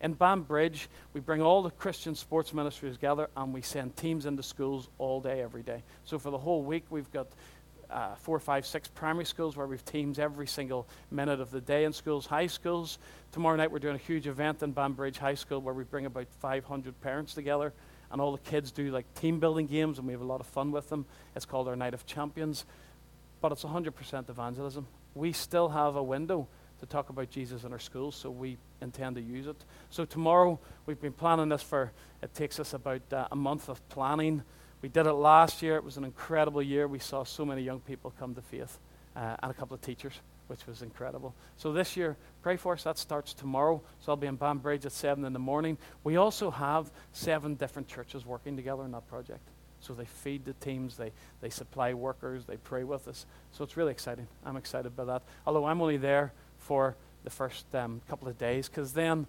In Banbridge, we bring all the Christian sports ministries together and we send teams into schools all day, every day. So for the whole week, we've got uh, four, five, six primary schools where we've teams every single minute of the day in schools, high schools. Tomorrow night, we're doing a huge event in Banbridge High School where we bring about 500 parents together and all the kids do like team building games and we have a lot of fun with them. It's called our Night of Champions. But it's 100% evangelism. We still have a window to talk about Jesus in our schools, so we intend to use it. So tomorrow, we've been planning this for, it takes us about uh, a month of planning. We did it last year. It was an incredible year. We saw so many young people come to faith uh, and a couple of teachers, which was incredible. So this year, pray for us. That starts tomorrow. So I'll be in Banbridge at 7 in the morning. We also have seven different churches working together in that project. So they feed the teams, they, they supply workers, they pray with us. So it's really exciting. I'm excited by that. Although I'm only there for the first um, couple of days because then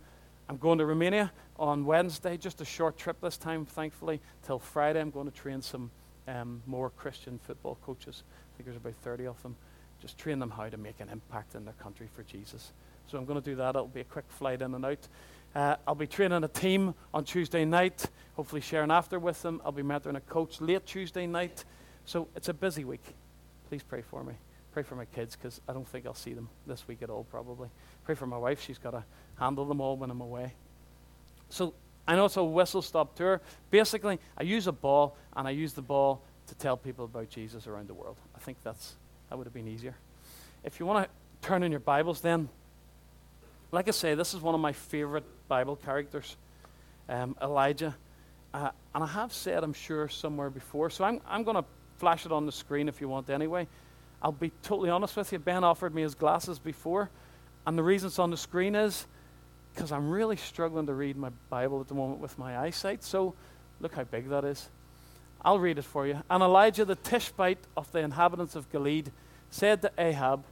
I'm going to Romania on Wednesday, just a short trip this time, thankfully, till Friday. I'm going to train some um, more Christian football coaches. I think there's about 30 of them. Just train them how to make an impact in their country for Jesus. So I'm going to do that. It'll be a quick flight in and out. Uh, I'll be training a team on Tuesday night, hopefully sharing after with them. I'll be mentoring a coach late Tuesday night. So it's a busy week. Please pray for me. Pray for my kids because I don't think I'll see them this week at all, probably. Pray for my wife. She's got to handle them all when I'm away. So I know it's a whistle stop tour. Basically, I use a ball and I use the ball to tell people about Jesus around the world. I think that's that would have been easier. If you want to turn in your Bibles, then, like I say, this is one of my favorite Bible characters, um, Elijah. Uh, and I have said, I'm sure, somewhere before. So I'm, I'm going to flash it on the screen if you want anyway. I'll be totally honest with you. Ben offered me his glasses before. And the reason it's on the screen is because I'm really struggling to read my Bible at the moment with my eyesight. So look how big that is. I'll read it for you. And Elijah the Tishbite of the inhabitants of Gilead said to Ahab,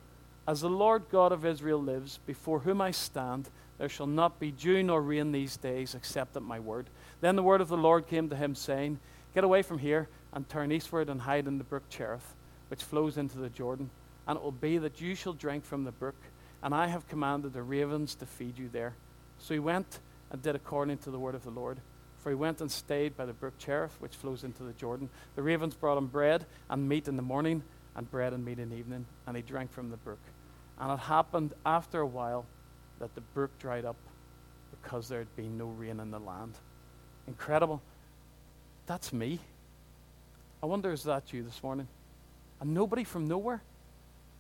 As the Lord God of Israel lives, before whom I stand, there shall not be dew nor rain these days, except at my word. Then the word of the Lord came to him, saying, Get away from here and turn eastward and hide in the brook Cherith, which flows into the Jordan. And it will be that you shall drink from the brook, and I have commanded the ravens to feed you there. So he went and did according to the word of the Lord. For he went and stayed by the brook Cherith, which flows into the Jordan. The ravens brought him bread and meat in the morning, and bread and meat in the evening, and he drank from the brook. And it happened after a while that the brook dried up because there had been no rain in the land. Incredible. That's me. I wonder, is that you this morning? And nobody from nowhere?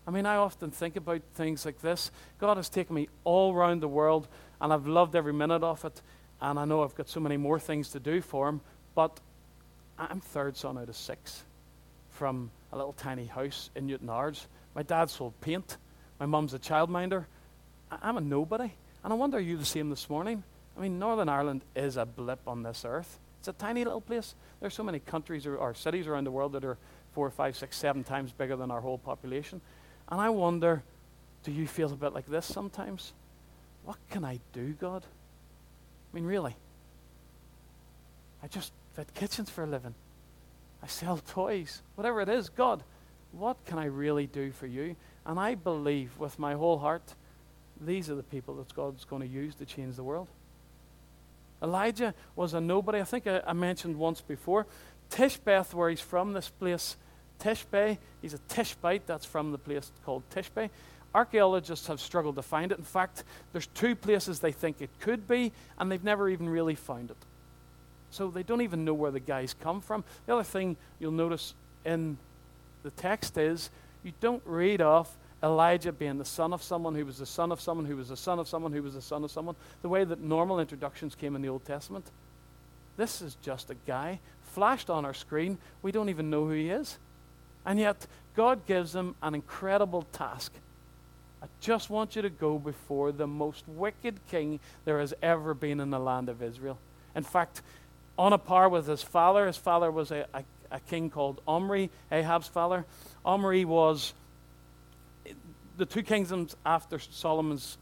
I mean, I often think about things like this. God has taken me all around the world, and I've loved every minute of it. And I know I've got so many more things to do for Him, but I'm third son out of six from a little tiny house in Newtownards. My dad sold paint. My mum's a childminder. I'm a nobody. And I wonder, are you the same this morning? I mean, Northern Ireland is a blip on this earth. It's a tiny little place. There's so many countries or, or cities around the world that are four, five, six, seven times bigger than our whole population. And I wonder, do you feel a bit like this sometimes? What can I do, God? I mean, really? I just fit kitchens for a living. I sell toys. Whatever it is, God, what can I really do for you? And I believe with my whole heart these are the people that God's going to use to change the world. Elijah was a nobody. I think I, I mentioned once before. Tishbeth, where he's from, this place, Tishbe, he's a Tishbite. That's from the place called Tishbe. Archaeologists have struggled to find it. In fact, there's two places they think it could be, and they've never even really found it. So they don't even know where the guys come from. The other thing you'll notice in the text is you don't read off Elijah being the son of someone who was the son of someone who was the son of someone who was the son of someone, the way that normal introductions came in the Old Testament. This is just a guy flashed on our screen. We don't even know who he is. And yet, God gives him an incredible task. I just want you to go before the most wicked king there has ever been in the land of Israel. In fact, on a par with his father, his father was a, a, a king called Omri, Ahab's father. Omri was the two kingdoms after Solomon's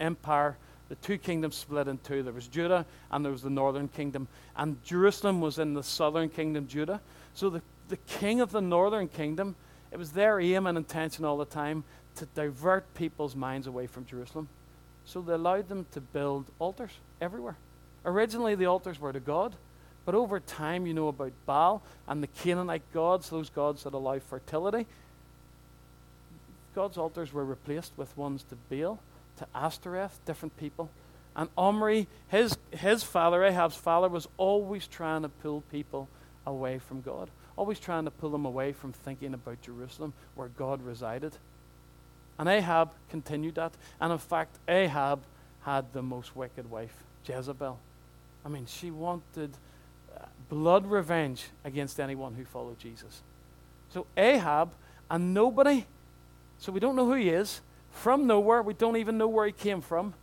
empire, the two kingdoms split in two. There was Judah and there was the northern kingdom. And Jerusalem was in the southern kingdom, Judah. So the, the king of the northern kingdom, it was their aim and intention all the time to divert people's minds away from Jerusalem. So they allowed them to build altars everywhere. Originally, the altars were to God, but over time, you know about Baal and the Canaanite gods, those gods that allow fertility. God's altars were replaced with ones to Baal, to Ashtoreth, different people. And Omri, his, his father, Ahab's father, was always trying to pull people away from God, always trying to pull them away from thinking about Jerusalem, where God resided. And Ahab continued that. And in fact, Ahab had the most wicked wife, Jezebel. I mean, she wanted uh, blood revenge against anyone who followed Jesus. So Ahab and nobody, so we don't know who he is, from nowhere, we don't even know where he came from.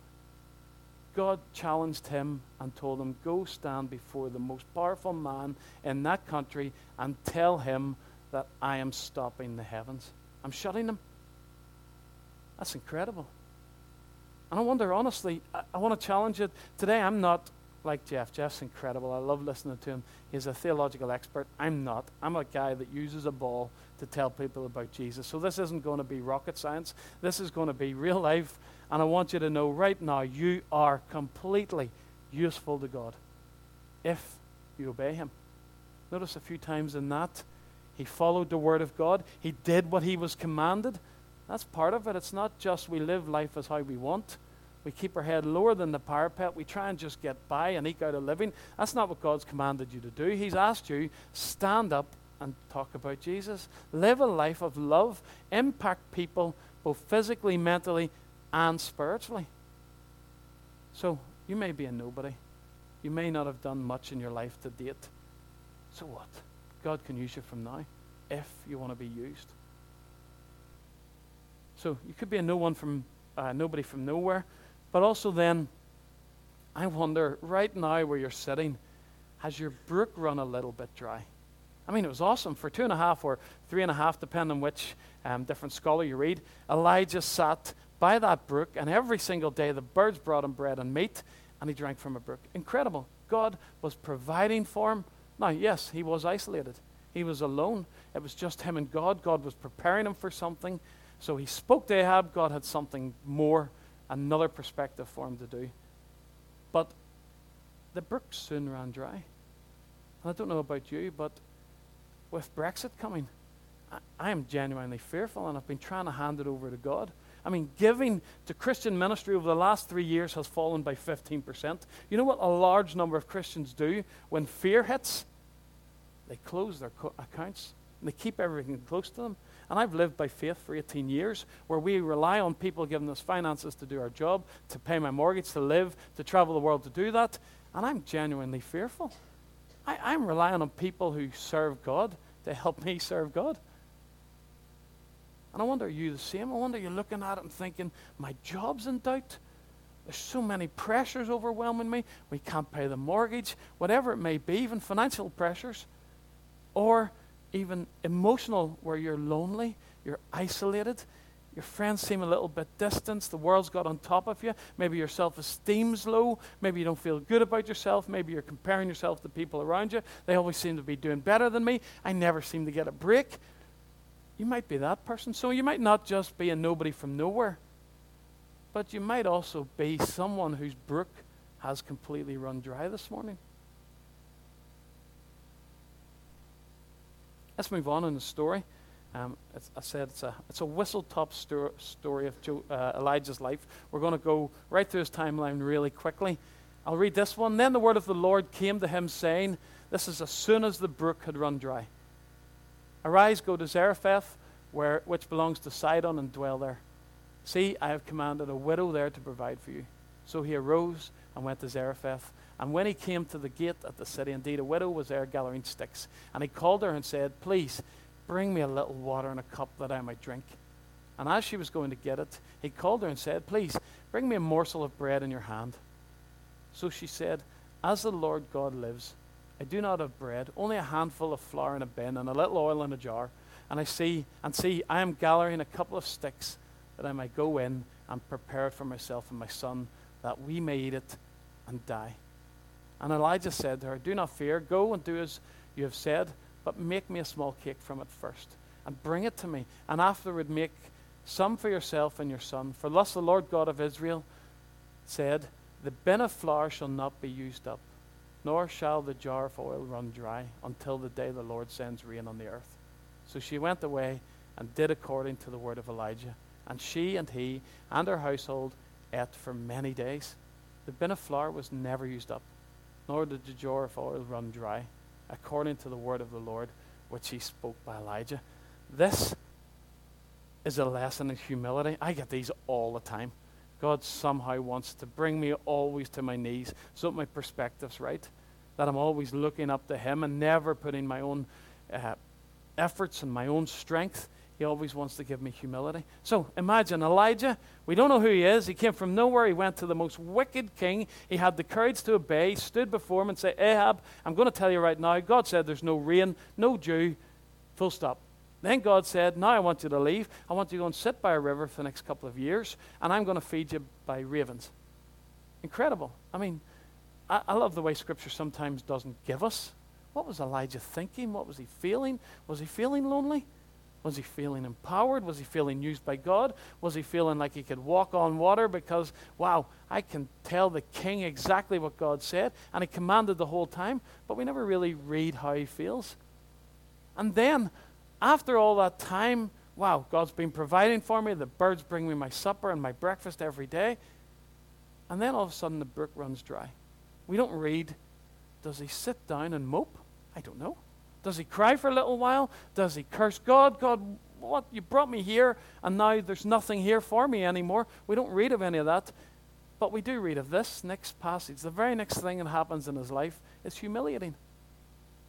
God challenged him and told him, Go stand before the most powerful man in that country and tell him that I am stopping the heavens. I'm shutting them. That's incredible. And I wonder, honestly, I, I want to challenge it. Today, I'm not like Jeff. Jeff's incredible. I love listening to him. He's a theological expert. I'm not. I'm a guy that uses a ball to tell people about Jesus. So this isn't going to be rocket science. This is going to be real life. And I want you to know right now you are completely useful to God if you obey Him. Notice a few times in that, he followed the Word of God, he did what he was commanded. That's part of it. It's not just we live life as how we want. We keep our head lower than the parapet. We try and just get by and eke out a living. That's not what God's commanded you to do. He's asked you, stand up and talk about Jesus. Live a life of love. Impact people both physically, mentally, and spiritually. So, you may be a nobody. You may not have done much in your life to date. So what? God can use you from now if you want to be used. So you could be a no one from uh, nobody from nowhere, but also then, I wonder right now where you're sitting, has your brook run a little bit dry? I mean, it was awesome for two and a half or three and a half, depending on which um, different scholar you read. Elijah sat by that brook, and every single day the birds brought him bread and meat, and he drank from a brook. Incredible. God was providing for him. Now, yes, he was isolated. He was alone. It was just him and God. God was preparing him for something. So he spoke to Ahab. God had something more, another perspective for him to do. But the brook soon ran dry. And I don't know about you, but with Brexit coming, I, I am genuinely fearful, and I've been trying to hand it over to God. I mean, giving to Christian ministry over the last three years has fallen by 15%. You know what a large number of Christians do when fear hits? They close their co- accounts and they keep everything close to them. And I've lived by faith for 18 years where we rely on people giving us finances to do our job, to pay my mortgage, to live, to travel the world to do that. And I'm genuinely fearful. I, am relying on people who serve God to help me serve God. And I wonder, are you the same? I wonder, you're looking at it and thinking, my job's in doubt. There's so many pressures overwhelming me. We can't pay the mortgage, whatever it may be, even financial pressures. Or even emotional, where you're lonely, you're isolated, your friends seem a little bit distant, the world's got on top of you, maybe your self esteem's low, maybe you don't feel good about yourself, maybe you're comparing yourself to people around you. They always seem to be doing better than me. I never seem to get a break. You might be that person. So you might not just be a nobody from nowhere, but you might also be someone whose brook has completely run dry this morning. Let's move on in the story. Um, I said it's a, it's a whistle top sto- story of Joe, uh, Elijah's life. We're going to go right through his timeline really quickly. I'll read this one. Then the word of the Lord came to him, saying, This is as soon as the brook had run dry. Arise, go to Zarephath, where, which belongs to Sidon, and dwell there. See, I have commanded a widow there to provide for you. So he arose and went to Zarephath. And when he came to the gate at the city, indeed a widow was there gathering sticks. And he called her and said, Please, bring me a little water in a cup that I might drink. And as she was going to get it, he called her and said, Please, bring me a morsel of bread in your hand. So she said, As the Lord God lives, I do not have bread, only a handful of flour in a bin and a little oil in a jar. And I see, and see, I am gathering a couple of sticks that I might go in and prepare it for myself and my son, that we may eat it and die. And Elijah said to her, Do not fear, go and do as you have said, but make me a small cake from it first, and bring it to me, and afterward make some for yourself and your son. For thus the Lord God of Israel said, The bin of flour shall not be used up, nor shall the jar of oil run dry until the day the Lord sends rain on the earth. So she went away and did according to the word of Elijah. And she and he and her household ate for many days. The bin of flour was never used up, nor did the jar of oil run dry, according to the word of the Lord, which he spoke by Elijah. This is a lesson in humility. I get these all the time. God somehow wants to bring me always to my knees so that my perspective's right. That I'm always looking up to Him and never putting my own uh, efforts and my own strength. He always wants to give me humility. So imagine Elijah. We don't know who he is. He came from nowhere. He went to the most wicked king. He had the courage to obey. He stood before him and said, Ahab, I'm going to tell you right now. God said there's no rain, no dew. Full stop. Then God said, Now I want you to leave. I want you to go and sit by a river for the next couple of years, and I'm going to feed you by ravens. Incredible. I mean, I, I, love the way Scripture sometimes doesn't give us. What was Elijah thinking? What was he feeling? Was he feeling lonely? Was he feeling empowered? Was he feeling used by God? Was he feeling like he could walk on water because, wow, I can tell the king exactly what God said, and he commanded the whole time, but we never really read how he feels. And then after all that time, wow, God's been providing for me. The birds bring me my supper and my breakfast every day. And then all of a sudden the brook runs dry. We don't read, does he sit down and mope? I don't know. Does he cry for a little while? Does he curse God? God, what? You brought me here, and now there's nothing here for me anymore. We don't read of any of that. But we do read of this next passage. The very next thing that happens in his life is humiliating.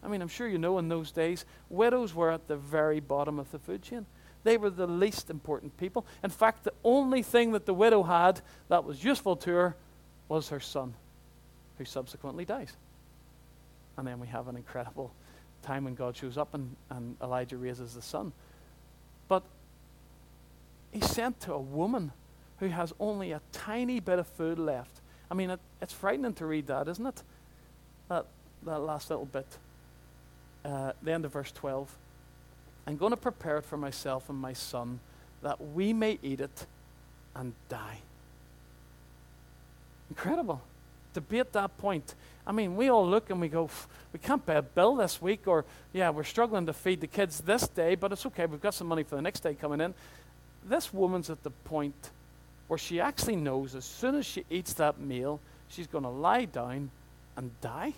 I mean, I'm sure you know in those days, widows were at the very bottom of the food chain. They were the least important people. In fact, the only thing that the widow had that was useful to her was her son, who subsequently dies. And then we have an incredible time when God shows up and, and Elijah raises the son. But he's sent to a woman who has only a tiny bit of food left. I mean, it, it's frightening to read that, isn't it? That, that last little bit uh, the end of verse 12. I'm going to prepare it for myself and my son that we may eat it and die. Incredible. To be at that point. I mean, we all look and we go, we can't pay a bill this week, or, yeah, we're struggling to feed the kids this day, but it's okay, we've got some money for the next day coming in. This woman's at the point where she actually knows as soon as she eats that meal, she's going to lie down and die.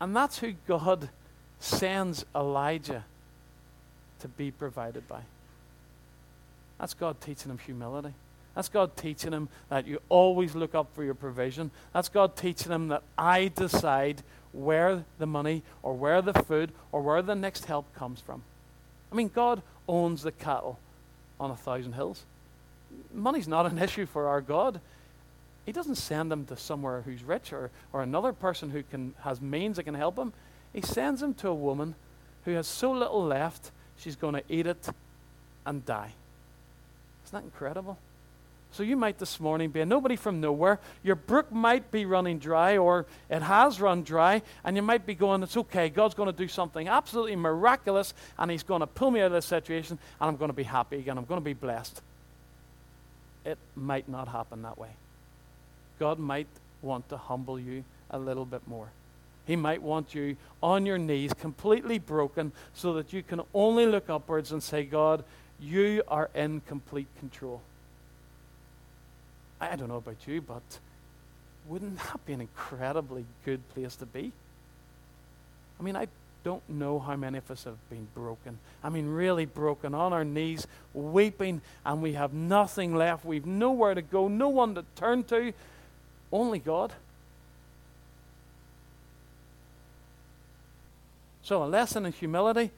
And that's who God sends Elijah to be provided by. That's God teaching him humility. That's God teaching him that you always look up for your provision. That's God teaching him that I decide where the money or where the food or where the next help comes from. I mean, God owns the cattle on a thousand hills. Money's not an issue for our God. He doesn't send them to somewhere who's rich or, or another person who can, has means that can help him. He sends him to a woman who has so little left, she's going to eat it and die. Isn't that incredible? So you might this morning be a nobody from nowhere. Your brook might be running dry, or it has run dry, and you might be going, It's okay, God's going to do something absolutely miraculous, and He's going to pull me out of this situation, and I'm going to be happy again. I'm going to be blessed. It might not happen that way. God might want to humble you a little bit more. He might want you on your knees, completely broken, so that you can only look upwards and say, God, you are in complete control. I don't know about you, but wouldn't that be an incredibly good place to be? I mean, I don't know how many of us have been broken. I mean, really broken, on our knees, weeping, and we have nothing left. We've nowhere to go, no one to turn to. Only God. So, a lesson in humility.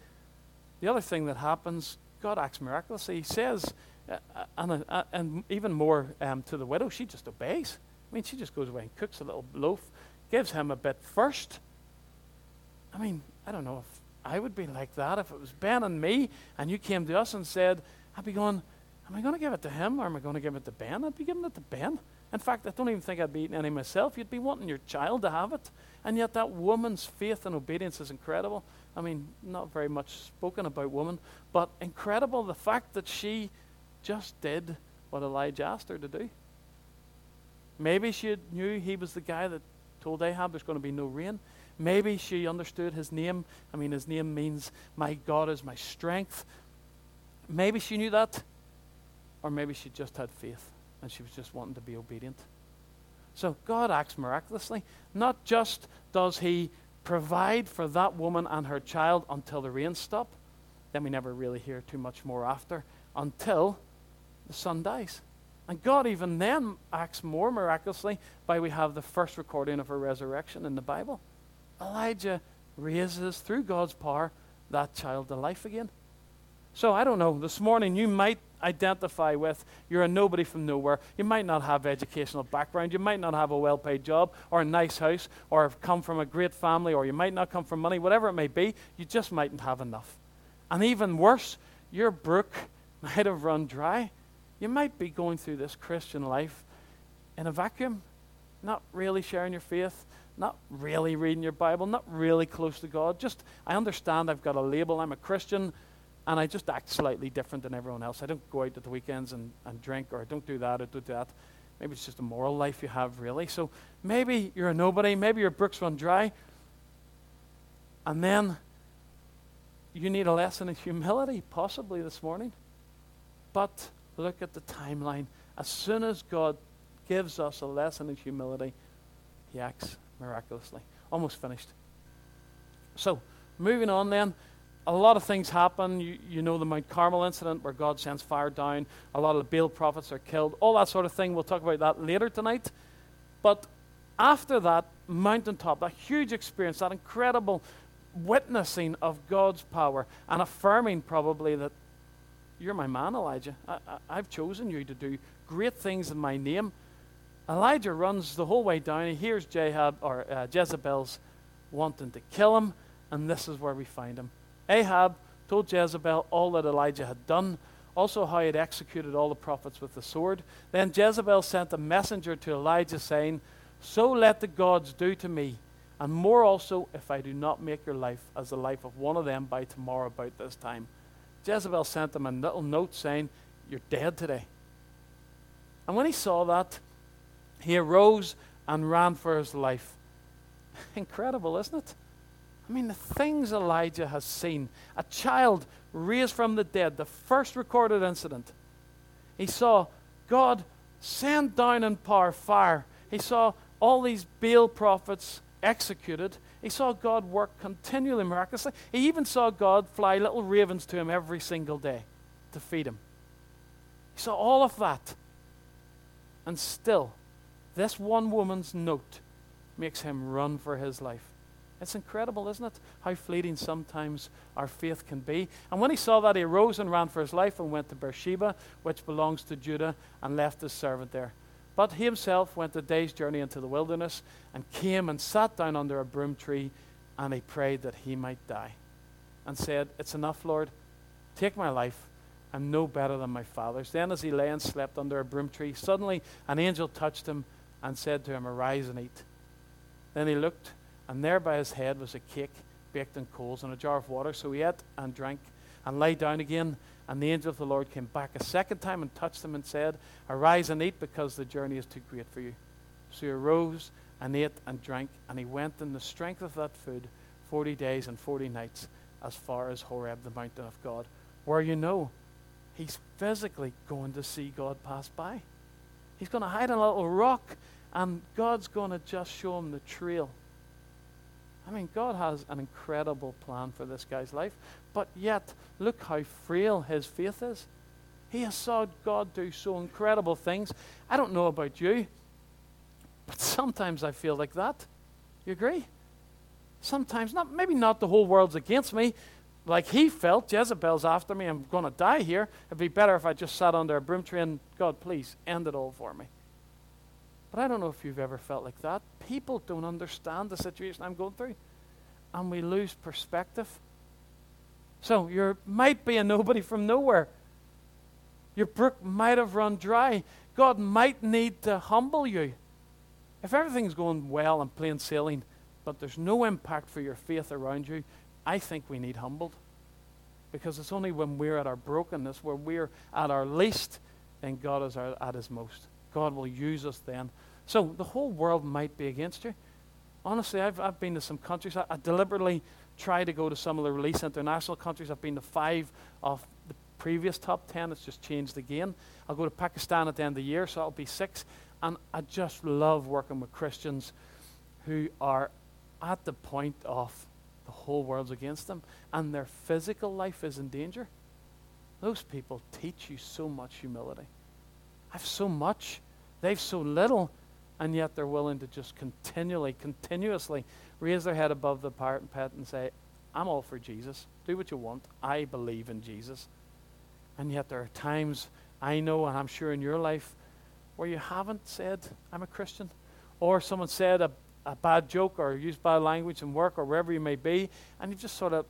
The other thing that happens, God acts miraculously. He says, uh, uh and, uh, and even more um, to the widow, she just obeys. I mean, she just goes away and cooks a little loaf, gives him a bit first. I mean, I don't know if I would be like that. If it was Ben and me, and you came to us and said, I'd be going, Am I going to give it to him or am I going to give it to Ben? I'd be giving it to Ben. In fact, I don't even think I'd be eating any myself. You'd be wanting your child to have it. And yet, that woman's faith and obedience is incredible. I mean, not very much spoken about woman, but incredible the fact that she just did what Elijah asked her to do. Maybe she knew he was the guy that told Ahab there's going to be no rain. Maybe she understood his name. I mean, his name means, My God is my strength. Maybe she knew that. Or maybe she just had faith and she was just wanting to be obedient. So God acts miraculously. Not just does He provide for that woman and her child until the rain stop, then we never really hear too much more after, until the son dies. And God even then acts more miraculously by we have the first recording of a resurrection in the Bible. Elijah raises, through God's power, that child to life again. So I don't know, this morning you might identify with you're a nobody from nowhere. You might not have educational background, you might not have a well paid job or a nice house or come from a great family or you might not come from money, whatever it may be, you just mightn't have enough. And even worse, your brook might have run dry. You might be going through this Christian life in a vacuum, not really sharing your faith, not really reading your Bible, not really close to God. Just, I understand I've got a label, I'm a Christian, and I just act slightly different than everyone else. I don't go out at the weekends and, and drink, or I don't do that, or do that. Maybe it's just a moral life you have, really. So maybe you're a nobody, maybe your brooks run dry, and then you need a lesson in humility, possibly this morning. But look at the timeline. As soon as God gives us a lesson in humility, He acts miraculously. Almost finished. So, moving on then, a lot of things happen. You, you, know the Mount Carmel incident where God sends fire down. A lot of the Baal prophets are killed. All that sort of thing. We'll talk about that later tonight. But after that mountaintop, that huge experience, that incredible witnessing of God's power and affirming probably that you're my man, Elijah. I, have chosen you to do great things in my name. Elijah runs the whole way down. He hears Jahab or uh, Jezebel's wanting to kill him, and this is where we find him. Ahab told Jezebel all that Elijah had done, also how he had executed all the prophets with the sword. Then Jezebel sent a messenger to Elijah, saying, So let the gods do to me, and more also, if I do not make your life as the life of one of them by tomorrow about this time. Jezebel sent him a little note saying, You're dead today. And when he saw that, he arose and ran for his life. Incredible, isn't it? I mean, the things Elijah has seen a child raised from the dead, the first recorded incident. He saw God send down in power fire. He saw all these Baal prophets executed. He saw God work continually miraculously. He even saw God fly little ravens to him every single day to feed him. He saw all of that. And still, this one woman's note makes him run for his life. It's incredible, isn't it? How fleeting sometimes our faith can be. And when he saw that, he arose and ran for his life and went to Beersheba, which belongs to Judah, and left his servant there. But he himself went a day's journey into the wilderness and came and sat down under a broom tree, and he prayed that he might die. And said, It's enough, Lord. Take my life. I'm no better than my father's. Then, as he lay and slept under a broom tree, suddenly an angel touched him and said to him, Arise and eat. Then he looked, and there by his head was a cake baked in coals and a jar of water. So he ate and drank and lay down again. And the angel of the Lord came back a second time and touched him and said, Arise and eat, because the journey is too great for you. So he arose and ate and drank, and he went in the strength of that food forty days and forty nights as far as Horeb, the mountain of God, where you know he's physically going to see God pass by. He's going to hide in a little rock, and God's going to just show him the trail. I mean, God has an incredible plan for this guy's life, but yet, look how frail his faith is. He has saw God do so incredible things. I don't know about you, but sometimes I feel like that. You agree? Sometimes, not maybe not the whole world's against me, like he felt. Jezebel's after me. I'm going to die here. It'd be better if I just sat under a broom tree and God, please end it all for me. But I don't know if you've ever felt like that. People don't understand the situation I'm going through, and we lose perspective. So you might be a nobody from nowhere. Your brook might have run dry. God might need to humble you. If everything's going well and plain sailing, but there's no impact for your faith around you, I think we need humbled. Because it's only when we're at our brokenness, where we're at our least, then God is our, at his most. God will use us then. So the whole world might be against you. Honestly, I've, I've been to some countries. I, I deliberately try to go to some of the release international countries. I've been to five of the previous top 10. It's just changed again. I'll go to Pakistan at the end of the year, so that'll be six. And I just love working with Christians who are at the point of the whole world's against them and their physical life is in danger. Those people teach you so much humility. I've so much, they've so little, and yet they're willing to just continually, continuously raise their head above the parapet and say, I'm all for Jesus. Do what you want. I believe in Jesus. And yet there are times I know, and I'm sure in your life, where you haven't said, I'm a Christian. Or someone said a, a bad joke or used bad language in work or wherever you may be, and you just sort of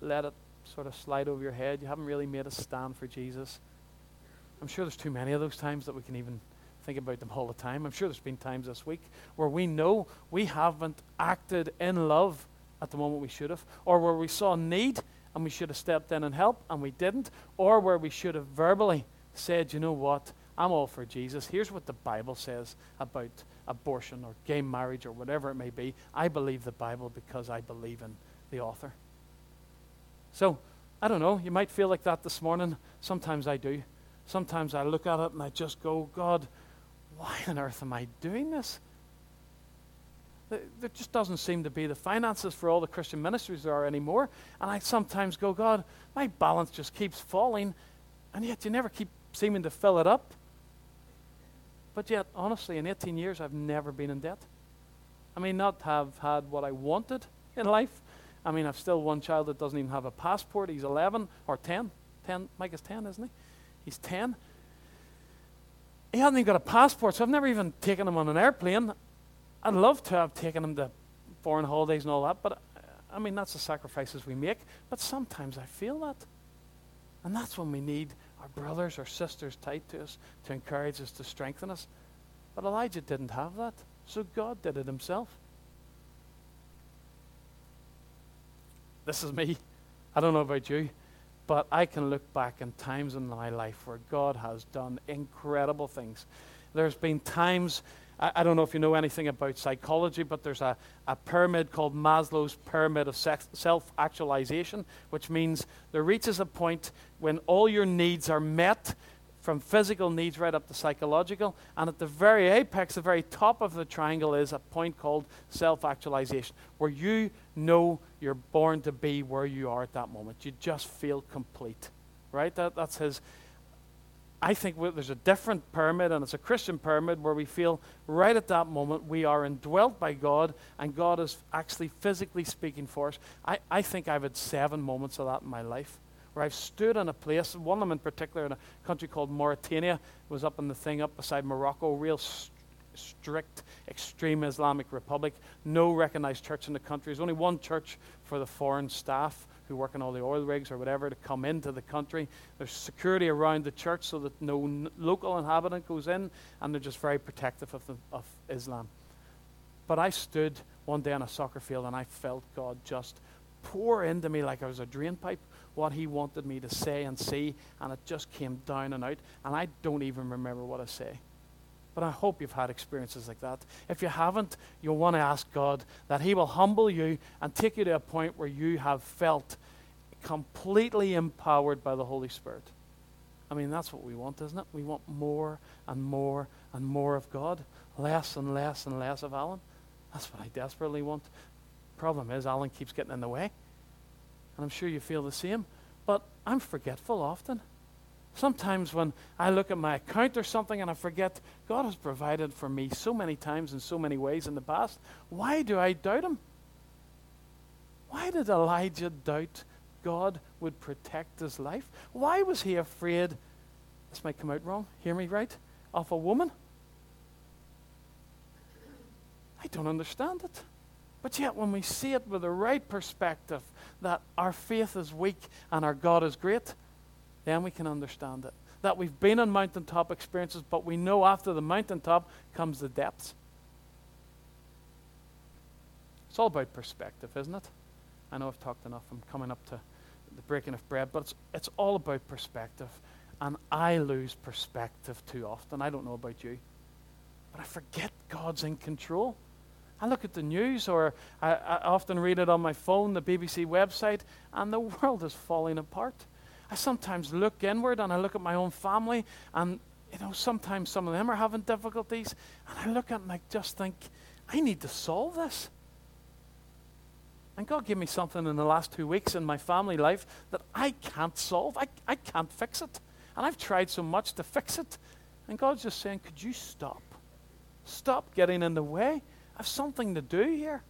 let it sort of slide over your head. You haven't really made a stand for Jesus. I'm sure there's too many of those times that we can even think about them all the time. I'm sure there's been times this week where we know we haven't acted in love at the moment we should have, or where we saw need and we should have stepped in and helped and we didn't, or where we should have verbally said, you know what, I'm all for Jesus. Here's what the Bible says about abortion or gay marriage or whatever it may be. I believe the Bible because I believe in the author. So, I don't know, you might feel like that this morning. Sometimes I do. Sometimes I look at it and I just go, God, why on earth am I doing this? There just doesn't seem to be the finances for all the Christian ministries there are anymore. And I sometimes go, God, my balance just keeps falling, and yet you never keep seeming to fill it up. But yet, honestly, in 18 years, I've never been in debt. I may not have had what I wanted in life. I mean, I've still one child that doesn't even have a passport. He's 11 or 10. 10 Mike is 10, isn't he? He's 10. He hasn't even got a passport, so I've never even taken him on an airplane. I'd love to have taken him to foreign holidays and all that, but I mean, that's the sacrifices we make. But sometimes I feel that. And that's when we need our brothers or sisters tied to us to encourage us, to strengthen us. But Elijah didn't have that, so God did it himself. This is me. I don't know about you, but I can look back in times in my life where God has done incredible things. There's been times I, I, don't know if you know anything about psychology, but there's a, a pyramid called Maslow's Pyramid of Self Actualization, which means there reaches a point when all your needs are met, from physical needs right up to psychological. And at the very apex, the very top of the triangle, is a point called self actualization, where you know you're born to be where you are at that moment. You just feel complete. Right? That, that's his I think there's a different pyramid, and it's a Christian pyramid where we feel right at that moment we are indwelt by God, and God is actually physically speaking for us. I, I think I've had seven moments of that in my life where I've stood in a place, one of them in particular in a country called Mauritania, was up in the thing up beside Morocco, real strict, extreme Islamic republic, no recognized church in the country. There's only one church for the foreign staff who work on all the oil rigs or whatever to come into the country. There's security around the church so that no n- local inhabitant goes in, and they're just very protective of, the, of Islam. But I stood one day on a soccer field and I felt God just pour into me like I was a drain pipe what He wanted me to say and see, and it just came down and out, and I don't even remember what I say. But I hope you've had experiences like that. If you haven't, you'll want to ask God that He will humble you and take you to a point where you have felt completely empowered by the Holy Spirit. I mean, that's what we want, isn't it? We want more and more and more of God, less and less and less of Alan. That's what I desperately want. Problem is, Alan keeps getting in the way. And I'm sure you feel the same. But I'm forgetful often. Sometimes when I look at my account or something and I forget, God has provided for me so many times in so many ways in the past. Why do I doubt Him? Why did Elijah doubt God would protect his life? Why was he afraid? This might come out wrong. Hear me right? Of a woman? I don't understand it. But yet, when we see it with the right perspective, that our faith is weak and our God is great, then we can understand it. That we've been on mountaintop experiences, but we know after the mountaintop comes the depths. It's all about perspective, isn't it? I know I've talked enough. I'm coming up to the breaking of bread, but it's, it's all about perspective. And I lose perspective too often. I don't know about you. but I forget God's in control. I look at the news or I, I, often read it on my phone, the BBC website, and the world is falling apart. I sometimes look inward and I look at my own family, and you know, sometimes some of them are having difficulties, and I look at them and I just think, I need to solve this. And God gave me something in the last two weeks in my family life that I can't solve. I, I can't fix it. And I've tried so much to fix it. And God's just saying, Could you stop? Stop getting in the way. I have something to do here.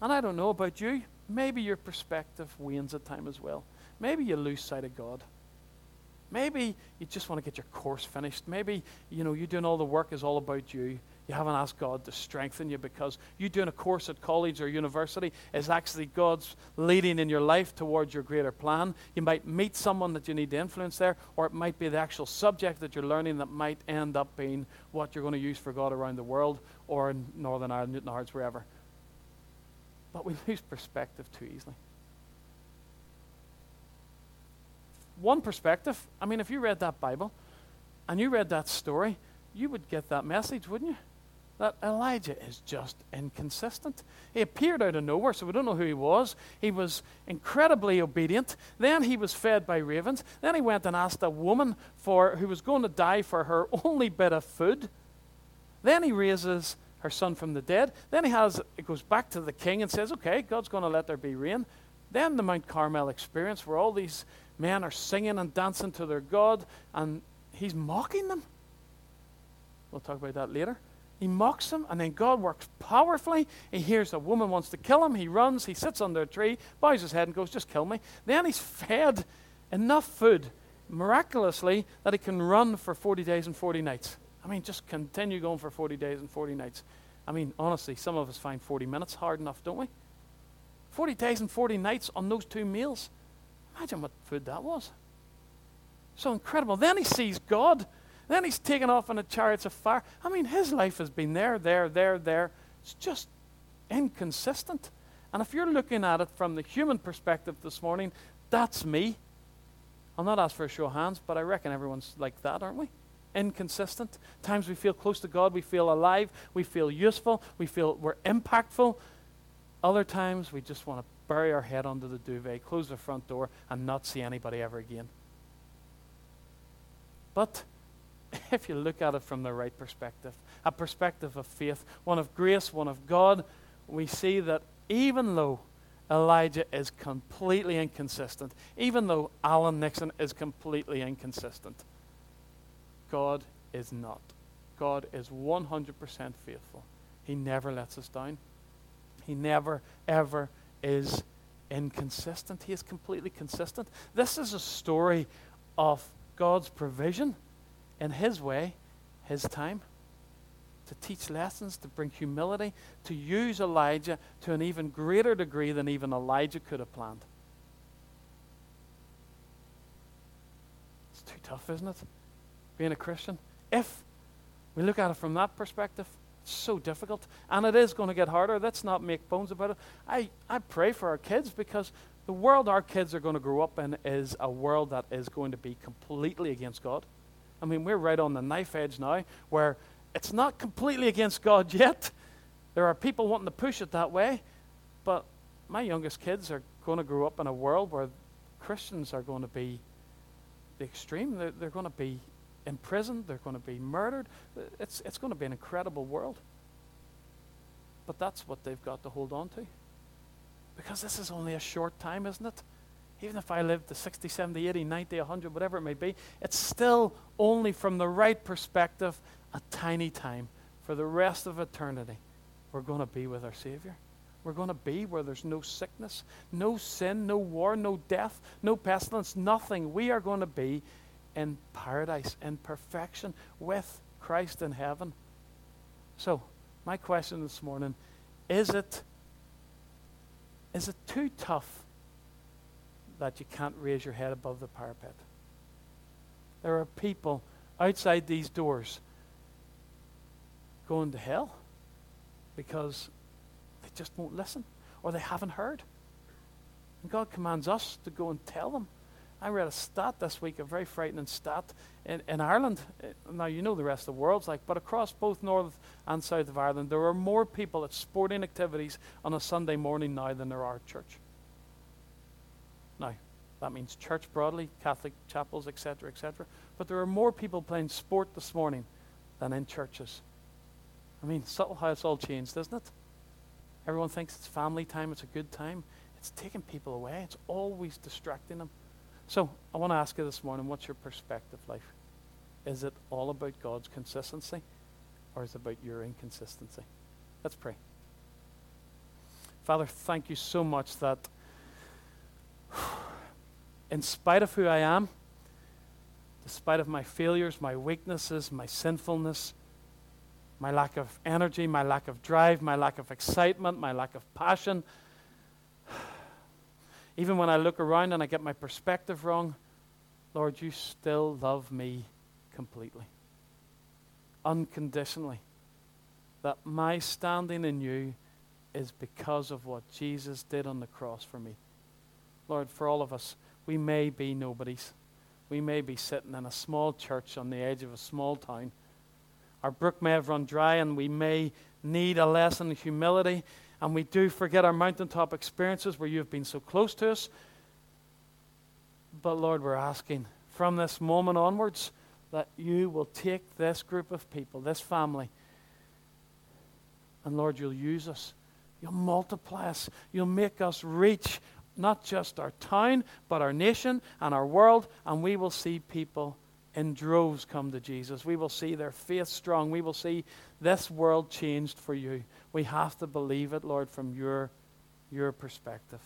And I don't know about you. Maybe your perspective wanes at time as well. Maybe you lose sight of God. Maybe you just want to get your course finished. Maybe, you know, you're doing all the work is all about you. You haven't asked God to strengthen you because you doing a course at college or university is actually God's leading in your life towards your greater plan. You might meet someone that you need to influence there, or it might be the actual subject that you're learning that might end up being what you're going to use for God around the world or in Northern Ireland, Newtownards, wherever. But we lose perspective too easily. One perspective, I mean, if you read that Bible and you read that story, you would get that message, wouldn't you? that Elijah is just inconsistent. He appeared out of nowhere, so we don't know who he was. He was incredibly obedient. Then he was fed by ravens. Then he went and asked a woman for who was going to die for her only bit of food. Then he raises her son from the dead. Then he has it goes back to the king and says, "Okay, God's going to let there be rain." Then the Mount Carmel experience, where all these men are singing and dancing to their God, and he's mocking them. We'll talk about that later. He mocks them, and then God works powerfully. He hears a woman wants to kill him. He runs, he sits under a tree, bows his head, and goes, Just kill me. Then he's fed enough food miraculously that he can run for 40 days and 40 nights. I mean, just continue going for 40 days and 40 nights. I mean, honestly, some of us find 40 minutes hard enough, don't we? 40 days and 40 nights on those two meals. Imagine what food that was. So incredible. Then he sees God then he's taken off in the chariots of fire. I mean, his life has been there, there, there, there. It's just inconsistent. And if you're looking at it from the human perspective this morning, that's me. I'll not ask for a show of hands, but I reckon everyone's like that, aren't we? Inconsistent. Times we feel close to God, we feel alive, we feel useful, we feel we're impactful. Other times we just want to bury our head under the duvet, close the front door, and not see anybody ever again. But if you look at it from the right perspective, a perspective of faith, one of grace, one of God, we see that even though Elijah is completely inconsistent, even though Alan Nixon is completely inconsistent, God is not. God is 100% faithful. He never lets us down. He never, ever is inconsistent. He is completely consistent. This is a story of God's provision in His way, His time, to teach lessons, to bring humility, to use Elijah to an even greater degree than even Elijah could have planned. It's too tough, isn't it? Being a Christian. If we look at it from that perspective, it's so difficult. And it is going to get harder. Let's not make bones about it. I, I pray for our kids because the world our kids are going to grow up in is a world that is going to be completely against God. I mean, we're right on the knife edge now where it's not completely against God yet. There are people wanting to push it that way. But my youngest kids are going to grow up in a world where Christians are going to be the extreme. They're, they're going to be imprisoned. They're going to be murdered. It's, it's going to be an incredible world. But that's what they've got to hold on to. Because this is only a short time, isn't it? even if I live to 60, 70, 80, 90, 100, whatever it may be, it's still only from the right perspective a tiny time. For the rest of eternity, we're going to be with our Savior. We're going to be where there's no sickness, no sin, no war, no death, no pestilence, nothing. We are going to be in paradise, in perfection, with Christ in heaven. So, my question this morning is it, is it too tough that you can't raise your head above the parapet. There are people outside these doors going to hell because they just won't listen or they haven't heard. And God commands us to go and tell them. I read a stat this week, a very frightening stat. In, in Ireland, eh, now you know the rest of the world's like, but across both north and south of Ireland, there are more people at sporting activities on a Sunday morning now than there are at church. Now, that means church broadly, Catholic chapels, etc., etc. But there are more people playing sport this morning than in churches. I mean, subtle how it's all changed, isn't it? Everyone thinks it's family time, it's a good time. It's taking people away, it's always distracting them. So I want to ask you this morning what's your perspective life? Is it all about God's consistency or is it about your inconsistency? Let's pray. Father, thank you so much that in spite of who I am, despite of my failures, my weaknesses, my sinfulness, my lack of energy, my lack of drive, my lack of excitement, my lack of passion, even when I look around and I get my perspective wrong, Lord, you still love me completely, unconditionally. That my standing in you is because of what Jesus did on the cross for me. Lord, for all of us, we may be nobodies. We may be sitting in a small church on the edge of a small town. Our brook may have run dry, and we may need a lesson in humility and we do forget our mountaintop experiences where you've been so close to us. But Lord, we're asking from this moment onwards that you will take this group of people, this family, and Lord, you'll use us. You'll multiply us. You'll make us reach not just our town, but our nation and our world, and we will see people in droves come to Jesus. We will see their faith strong. We will see this world changed for you. We have to believe it, Lord, from your, your perspective.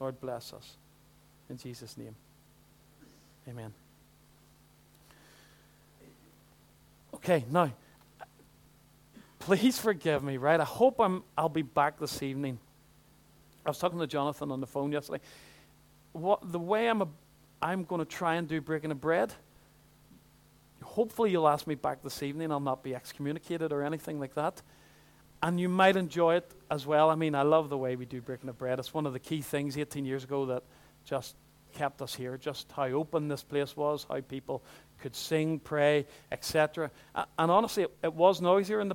Lord, bless us. In Jesus' name. Amen. Okay, now, please forgive me, right? I hope I'm, I'll be back this evening. I was talking to Jonathan on the phone yesterday. What, the way I'm, a, I'm going to try and do breaking of bread hopefully you'll ask me back this evening. I'll not be excommunicated or anything like that. And you might enjoy it as well. I mean, I love the way we do breaking of bread. It's one of the key things 18 years ago that just kept us here, just how open this place was, how people could sing, pray, etc. And honestly, it, it was noisier in the past.